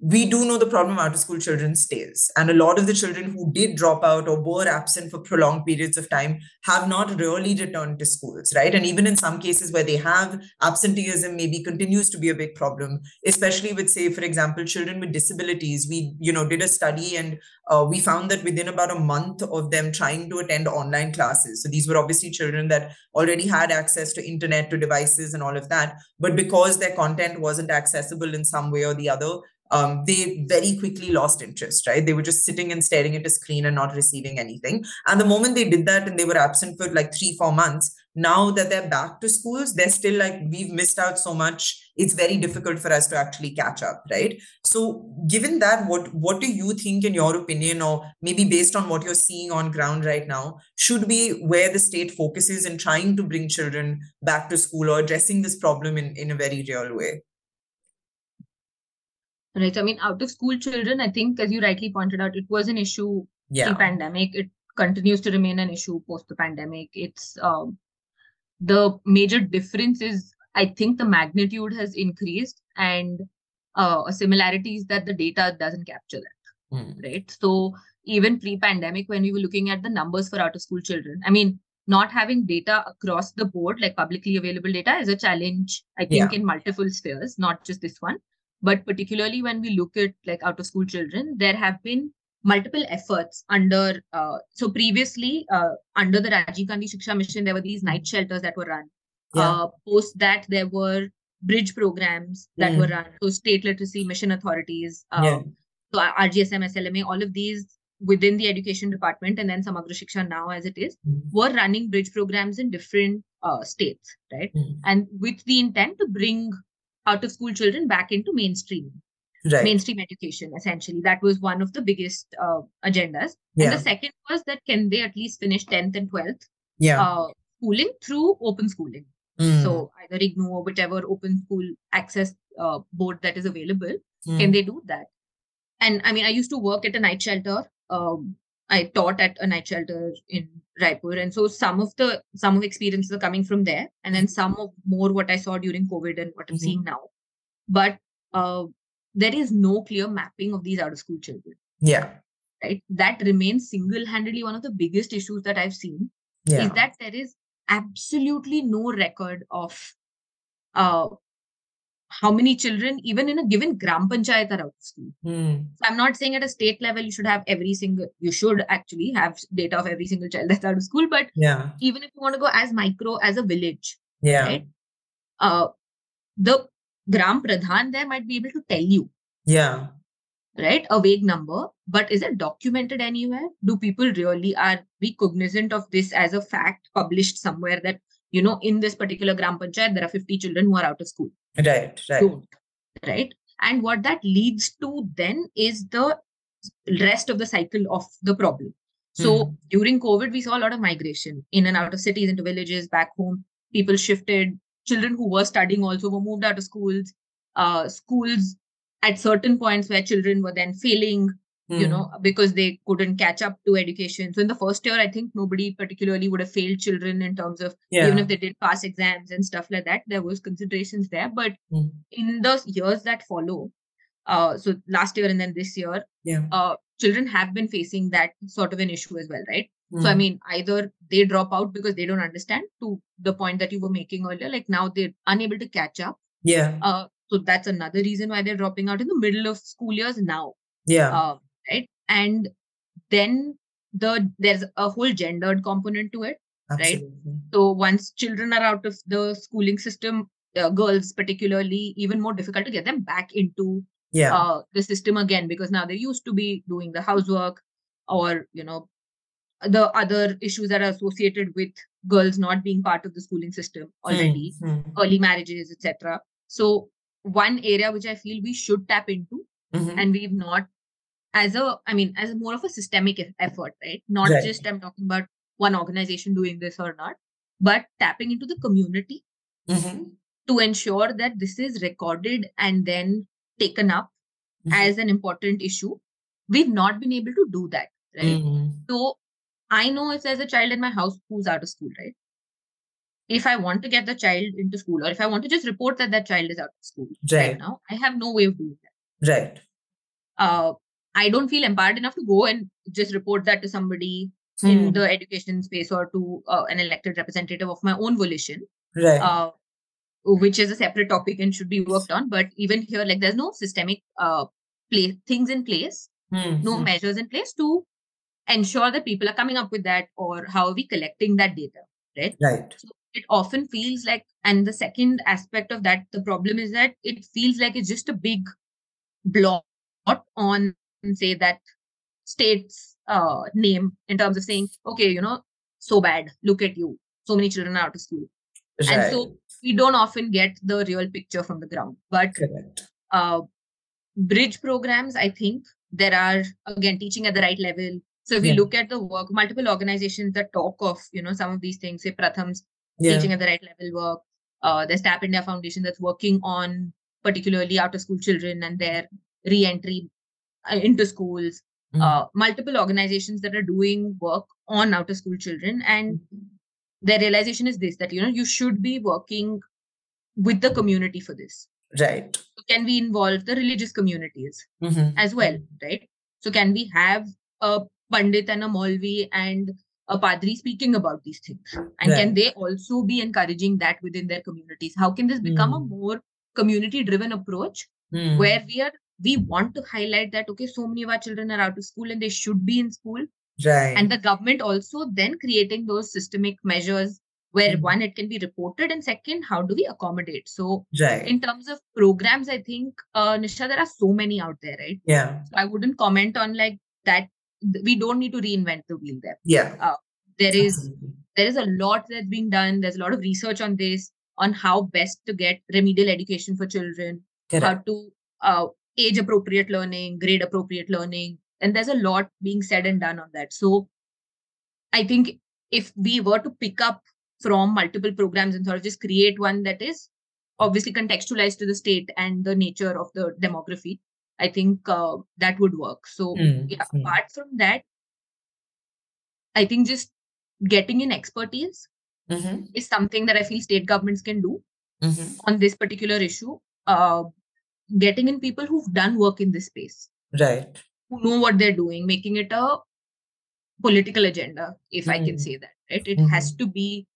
we do know the problem out of school children stays. And a lot of the children who did drop out or were absent for prolonged periods of time have not really returned to schools, right? And even in some cases where they have, absenteeism maybe continues to be a big problem, especially with, say, for example, children with disabilities. We, you know, did a study and uh, we found that within about a month of them trying to attend online classes. So these were obviously children that already had access to internet, to devices, and all of that. But because their content wasn't accessible in some way or the other, um, they very quickly lost interest, right? They were just sitting and staring at a screen and not receiving anything. And the moment they did that and they were absent for like three, four months, now that they're back to schools, they're still like, we've missed out so much. It's very difficult for us to actually catch up, right? So, given that, what what do you think, in your opinion, or maybe based on what you're seeing on ground right now, should be where the state focuses in trying to bring children back to school or addressing this problem in, in a very real way? Right i mean out of school children i think as you rightly pointed out it was an issue Yeah. pre-pandemic it continues to remain an issue post the pandemic it's um, the major difference is i think the magnitude has increased and uh, a similarity is that the data doesn't capture that Hmm. right so even pre-pandemic when we were looking at the numbers for out of school children i mean not having data across the board like publicly available data is a challenge i think Yeah. in multiple spheres not just this one but particularly when we look at like out of school children, there have been multiple efforts under uh, so previously uh, under the Rajiv Gandhi Shiksha Mission there were these night shelters that were run Yeah. uh, post that there were bridge programs that Mm. were run so state literacy mission authorities uh, Yeah. so RGSM SLMA all of these within the education department and then Samagra Shiksha now as it is Mm. were running bridge programs in different uh, states right Mm. and with the intent to bring out of school children back into mainstream Right. mainstream education essentially that was one of the biggest uh, agendas and the second was that can they at least finish 10th and 12th Yeah. uh, schooling through open schooling Mm. so either IGNOU or whichever open school access uh, board that is available Mm. can they do that and i mean i used to work at a night shelter um, i taught at a night shelter in raipur and so some of the some of experiences are coming from there and then some of more what i saw during covid and what i'm Mhm. seeing now but uh, there is no clear mapping of these out of school children Yeah. right that remains single-handedly one of the biggest issues that i've seen Yeah. is that there is absolutely no record of uh, how many children, even in a given gram panchayat, are out of school. Mm. So I'm not saying at a state level you should have every single, you should actually have data of every single child that's out of school. But Yeah. even if you want to go as micro as a village, Yeah. right? Uh, the gram pradhan there might be able to tell you, Yeah. right, a vague number. But is it documented anywhere? Do people really are we cognizant of this as a fact published somewhere that you know in this particular gram panchayat there are 50 children who are out of school? Right. Right. don't right and what that leads to then is the rest of the cycle of the problem so Mhm. during covid we saw a lot of migration in and out of cities into villages back home people shifted children who were studying also were moved out of schools uh, schools at certain points where children were then failing you Mm. know because they couldn't catch up to education so in the first year i think nobody particularly would have failed children in terms of Yeah. even if they did pass exams and stuff like that there was considerations there but Mm. in the years that follow uh so last year and then this year Yeah. uh children have been facing that sort of an issue as well right so i Mm. mean either they drop out because they don't understand to the point that you were making earlier like now they're unable to catch up Yeah. uh so that's another reason why they're dropping out in the middle of school years now Yeah. Right and then the there's a whole gendered component to it Absolutely. so once children are out of the schooling system uh, girls particularly even more difficult to get them back into Yeah. uh, the system again because now they used to be doing the housework or you know the other issues that are associated with girls not being part of the schooling system already Mm. Mm. early marriages etc so one area which i feel we should tap into Mhm. and we've not as a i mean as more of a systemic effort right not Right. just i'm talking about one organization doing this or not but tapping into the community Mhm. to ensure that this is recorded and then taken up Mhm. as an important issue we've not been able to do that right Mm. so i know if there's a child in my house who's out of school right if i want to get the child into school or if i want to just report that that child is out of school right, Right. now i have no way of doing that Right. uh, I don't feel empowered enough to go and just report that to somebody in Mm. the education space or to uh, an elected representative of my own volition, Right. uh, which is a separate topic and should be worked on. But even here, like there's no systemic uh, place things in place, Mm. no Mm. measures in place to ensure that people are coming up with that or how are we collecting that data, right? Right. So it often feels like, and the second aspect of that, the problem is that it feels like it's just a big blot on, say, that state's uh, name in terms of saying, okay, you know, so bad, look at you, so many children are out of school. Right. And so we don't often get the real picture from the ground. But Correct. uh, bridge programs, I think there are again teaching at the right level. So if we look at the work, multiple organizations that talk of you know some of these things, say Pratham's Yeah. teaching at the right level work. Uh, there's Tap India Foundation that's working on particularly out of school children and their re-entry into schools. Mm. Uh, multiple organizations that are doing work on out of school children, and their realization is this: that you know you should be working with the community for this. Right. Can we involve the religious communities Mhm. as well, right? So can we have a pandit and a Maulvi and a padri speaking about these things? And can they also be encouraging that within their communities? How can this become a Mm. more community driven approach Mm. where we are we want to highlight that okay so many of our children are out of school and they should be in school. Right. And the government also then creating those systemic measures where Mhm. one it can be reported and second how do we accommodate? So right. in terms of programs i think uh nisha there are so many out there right? Yeah. So i wouldn't comment on like that we don't need to reinvent the wheel there. Yeah. There is absolutely. there is a lot that's being done. There's a lot of research on this on how best to get remedial education for children Correct. how to uh, age appropriate learning grade appropriate learning and there's a lot being said and done on that so i think if we were to pick up from multiple programs and sort of just create one that is obviously contextualized to the state and the nature of the demography i think uh, that would work so Mm, yeah mm. apart from that i think just getting in expertise Mhm, is something that i feel state governments can do mhm. on this particular issue uh, getting in people who've done work in this space right who know what they're doing making it a political agenda if i can Mm. say that right it has to be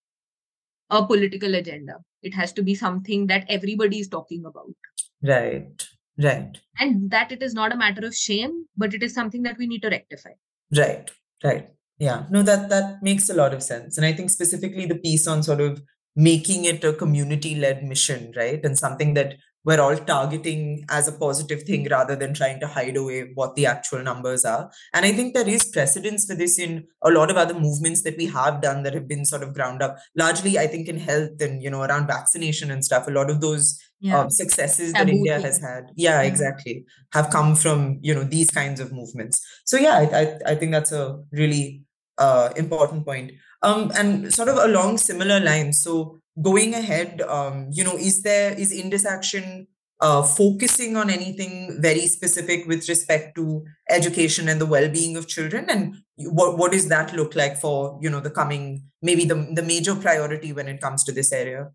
a political agenda it has to be something that everybody is talking about right right and that it is not a matter of shame but it is something that we need to rectify Right, right. Yeah. No, that that makes a lot of sense. And I think specifically the piece on sort of making it a community-led mission, right? And something that we're all targeting as a positive thing rather than trying to hide away what the actual numbers are. And I think there is precedence for this in a lot of other movements that we have done that have been sort of ground up. Largely, I think in health and you know around vaccination and stuff. A lot of those um, successes that India has had, yeah, Yeah. exactly, have come from you know these kinds of movements. So yeah, I I, I think that's a really uh, important point. Um, and sort of along similar lines. So going ahead, um, you know, is there is Indus Action uh, focusing on anything very specific with respect to education and the well-being of children, and what what does that look like for you know the coming maybe the the major priority when it comes to this area?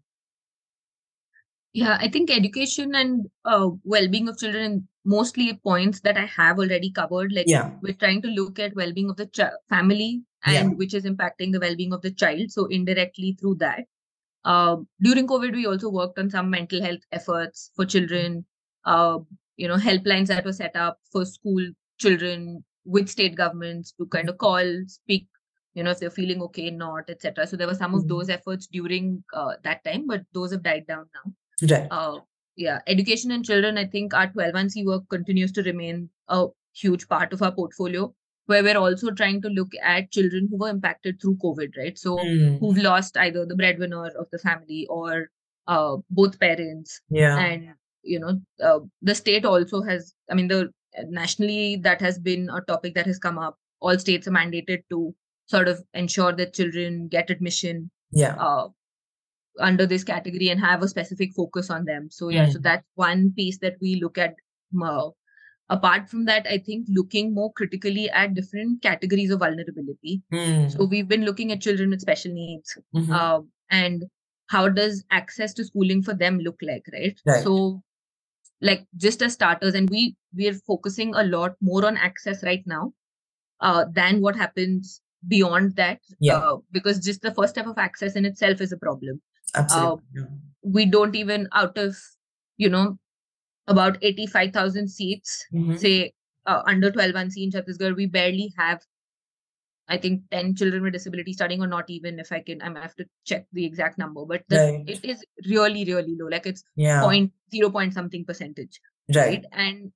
yeah i think education and uh, well-being of children mostly points that i have already covered like Yeah, we're trying to look at well-being of the ch- family and Yeah. which is impacting the well-being of the child so indirectly through that uh, during covid we also worked on some mental health efforts for children uh, you know helplines that were set up for school children with state governments to kind of call speak you know if they're feeling okay not etc so there were some of Mhm. those efforts during uh, that time but those have died down now right. uh, yeah, education and children, I think our 12-1C work continues to remain a huge part of our portfolio, where we're also trying to look at children who were impacted through COVID, right? So Mm, who've lost either the breadwinner of the family or uh, both parents, yeah. and you know, uh, the state also has. I mean, the nationally that has been a topic that has come up. All states are mandated to sort of ensure that children get admission Yeah. uh, under this category and have a specific focus on them. So yeah, so Mm. that's one piece that we look at. Uh, apart from that, I think looking more critically at different categories of vulnerability. Mm, So we've been looking at children with special needs mhm. uh, and how does access to schooling for them look like, right? Right. So like just as starters, and we we're focusing a lot more on access right now uh, than what happens beyond that Yeah. uh, because just the first step of access in itself is a problem Absolutely. yeah. we don't even out of you know about 85000 seats Mhm. say uh, under 12 1 in chhattisgarh we barely have i think 10 children with disability studying or not even if i can i might have to check the exact number but the, Right. it is really really low like it's Yeah. point zero point something percentage Right. right and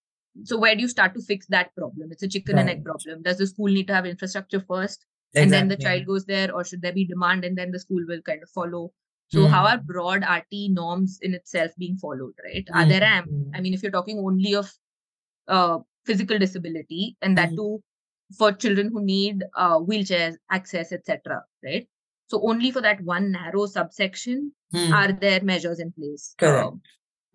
so where do you start to fix that problem it's a chicken and egg problem does the school need to have infrastructure first and then the child goes there or should there be demand and then the school will kind of follow so how Mm. are broad rt norms in itself being followed right are there am Mm. i mean if you're talking only of uh, physical disability and that Mhm. too for children who need uh, wheelchairs access etc right so only for that one narrow subsection are there measures in place Correct. Um,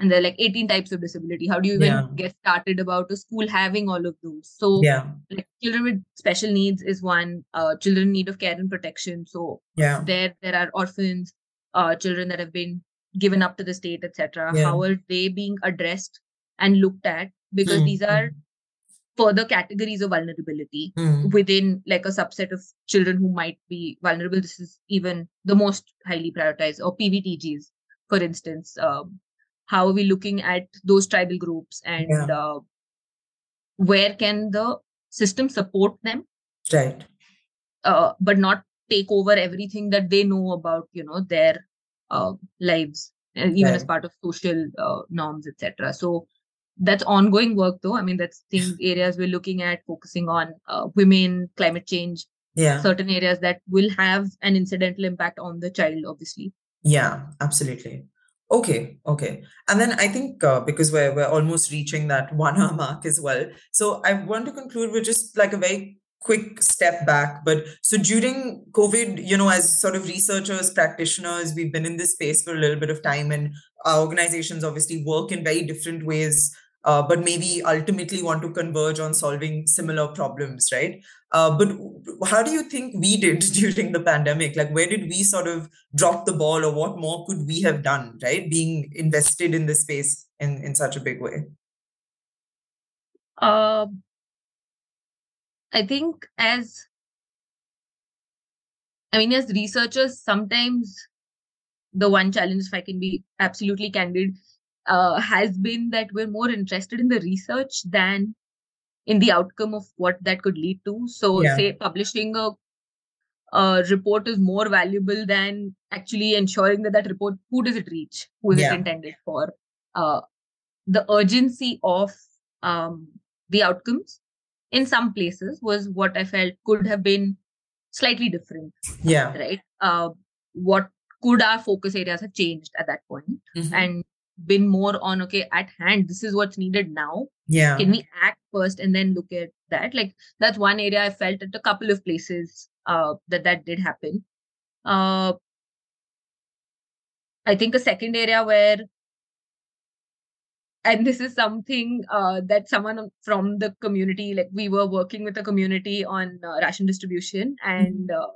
and there are like 18 types of disability how do you even Yeah. get started about a school having all of those so Yeah. like children with special needs is one uh, children in need of care and protection so Yeah. there there are orphans uh, children that have been given up to the state etc Yeah. how are they being addressed and looked at because Mm, these are further categories of vulnerability Mm. within like a subset of children who might be vulnerable this is even the most highly prioritized or pvtgs for instance um, how are we looking at those tribal groups and Yeah. uh, where can the system support them Right. uh, but not take over everything that they know about you know their uh, lives uh, even as part of social uh, norms etc so that's ongoing work though i mean that's things areas we're looking at focusing on uh, women climate change Yeah. certain areas that will have an incidental impact on the child obviously Yeah, absolutely. Okay, okay. And then I think uh, because we're we're almost reaching that one hour mark as well. So I want to conclude with just like a very quick step back. But so during COVID, you know, as sort of researchers, practitioners, we've been in this space for a little bit of time, and our organizations obviously work in very different ways. Uh, but maybe ultimately want to converge on solving similar problems, right? Uh, but how do you think we did during the pandemic? Like, where did we sort of drop the ball, or what more could we have done, right? Being invested in this space in, in such a big way. uh, i think as i mean as researchers sometimes the one challenge if i can be absolutely candid uh, has been that we're more interested in the research than in the outcome of what that could lead to. So, Yeah. say publishing a, a report is more valuable than actually ensuring that that report who does it reach, who is Yeah. it intended for. Uh, the urgency of um, the outcomes in some places was what I felt could have been slightly different, Yeah. right? Uh, what could our focus areas have changed at that point Mhm. and been more on okay at hand this is what's needed now yeah. can we act first and then look at that like that's one area i felt at a couple of places uh that that did happen uh i think a second area where and this is something uh, that someone from the community like we were working with a community on uh, ration distribution and uh,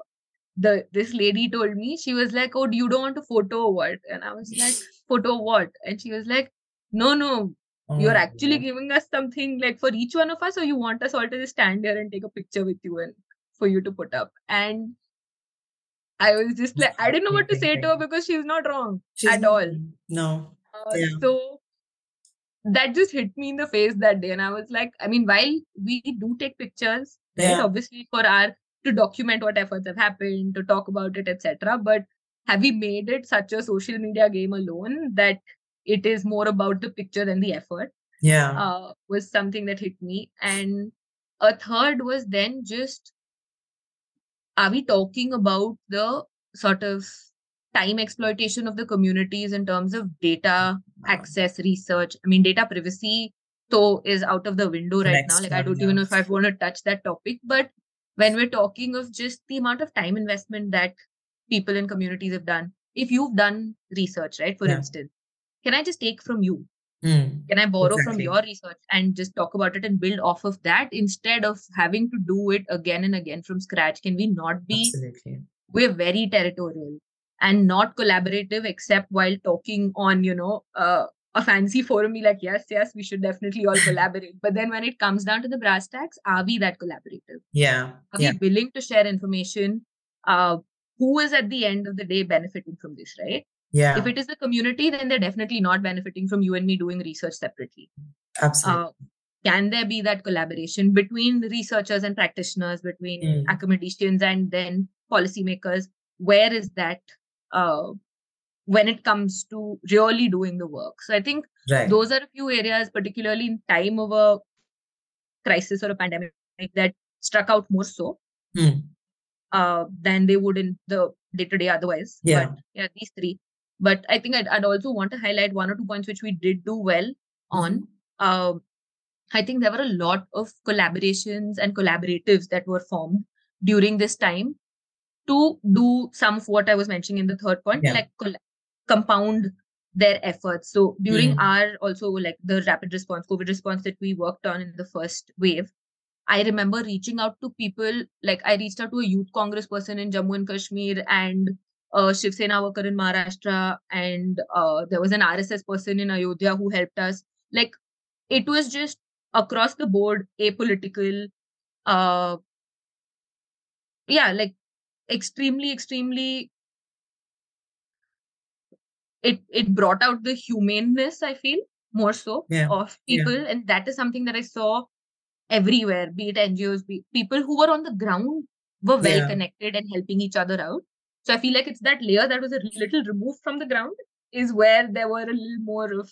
the this lady told me she was like oh you don't want to photo what and i was like photo what and she was like no no Oh you're actually God. giving us something like for each one of us or you want us all to just stand here and take a picture with you and for you to put up and i was just like i didn't know what to say to her because she's not wrong She's at all No. uh, Yeah. so that just hit me in the face that day and i was like i mean while we do take pictures right obviously for our to document what efforts have happened to talk about it etc but have we made it such a social media game alone that it is more about the picture than the effort Yeah. uh, was something that hit me. And a third was then just are we talking about the sort of time exploitation of the communities in terms of data access, research? I mean, data privacy so is out of the window right now. Like, I don't even know if I want to touch that topic. But when we're talking of just the amount of time investment that people in communities have done, if you've done research, right, for Yeah. instance, can I just take from you? Mm. can i borrow from your research and just talk about it and build off of that instead of having to do it again and again from scratch can we not be Absolutely. we're very territorial and not collaborative except while talking on you know uh, a fancy forum be like yes yes we should definitely all collaborate but then when it comes down to the brass tacks are we that collaborative Yeah. are Yeah. we willing to share information uh, who is at the end of the day benefiting from this right Yeah. if it is the community then they're definitely not benefiting from you and me doing research separately Absolutely. uh, can there be that collaboration between researchers and practitioners between Mm. academicians and then policymakers where is that uh, when it comes to really doing the work so i think right. those are a few areas particularly in time of a crisis or a pandemic that struck out more so Mm. uh, than they would in the day to day otherwise. Yeah. But yeah, these three. But I think I'd, I'd also want to highlight one or two points which we did do well on. Um, I think there were a lot of collaborations and collaboratives that were formed during this time to do some of what I was mentioning in the third point, Yeah. like compound their efforts. So during Mm. our also like the rapid response, COVID response that we worked on in the first wave, I remember reaching out to people. Like I reached out to a youth congress person in Jammu and Kashmir and a Shiv Sena worker in Maharashtra, and uh, there was an RSS person in Ayodhya who helped us. Like it was just across the board, apolitical. Uh, yeah, like extremely, extremely it it brought out the humaneness i feel more so yeah. of people yeah. and that is something that i saw everywhere be it ngos be people who were on the ground were well Yeah. connected and helping each other out so i feel like it's that layer that was a little removed from the ground is where there were a little more of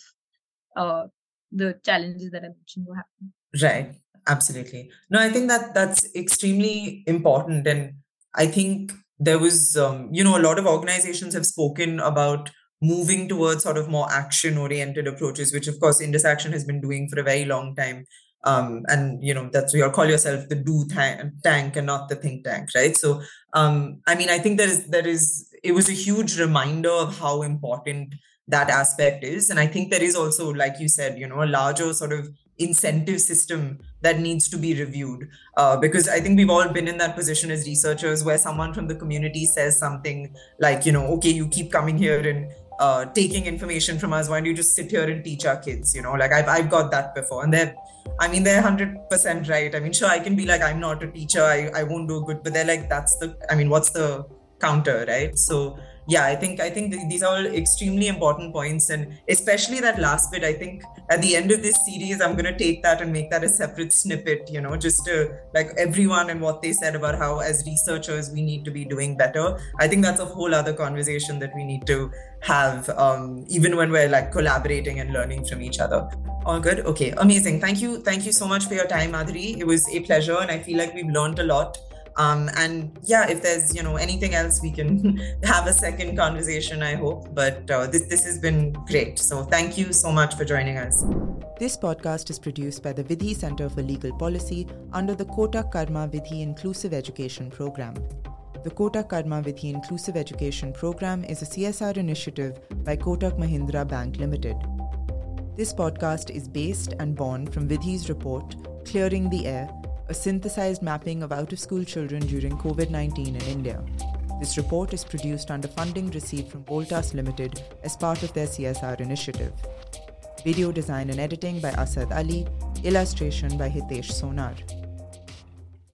uh the challenges that i mentioned were happening Right. Absolutely. No, I think that that's extremely important. And I think there was, um, you know, a lot of organizations have spoken about moving towards sort of more action oriented approaches, which of course Indus Action has been doing for a very long time. Um, and you know that's you call yourself the do tank, and not the think tank, right? So, um, I mean, I think there is there is it was a huge reminder of how important that aspect is, and I think there is also, like you said, you know, a larger sort of incentive system that needs to be reviewed. Uh, because i think we've all been in that position as researchers where someone from the community says something like you know okay you keep coming here and uh, taking information from us. Why don't you just sit here and teach our kids? You know like i've, I've got that before. And they're i mean they're 100% right. I mean sure i can be like i'm not a teacher. I, I won't do good. But they're like that's the i mean what's the counter right? So yeah i think i think th- these are all extremely important points and especially that last bit i think at the end of this series i'm going to take that and make that a separate snippet you know just to like everyone and what they said about how as researchers we need to be doing better. I think that's a whole other conversation that we need to have um, even when we're like collaborating and learning from each other. All good? Okay amazing. Thank you thank you so much for your time madhuri it was a pleasure and i feel like we've learned a lot um, and yeah if there's you know anything else we can have a second conversation i hope but uh, this this has been great so thank you so much for joining us This podcast is produced by the Vidhi Center for Legal Policy under the Kotak Karma Vidhi Inclusive Education Program. The Kotak Karma Vidhi Inclusive Education Program is a CSR initiative by Kotak Mahindra Bank Limited. This podcast is based and born from Vidhi's report, Clearing the Air, a synthesized mapping of out of school children during COVID 19 in India. This report is produced under funding received from Voltas Limited as part of their CSR initiative. Video design and editing by Asad Ali, illustration by Hitesh Sonar.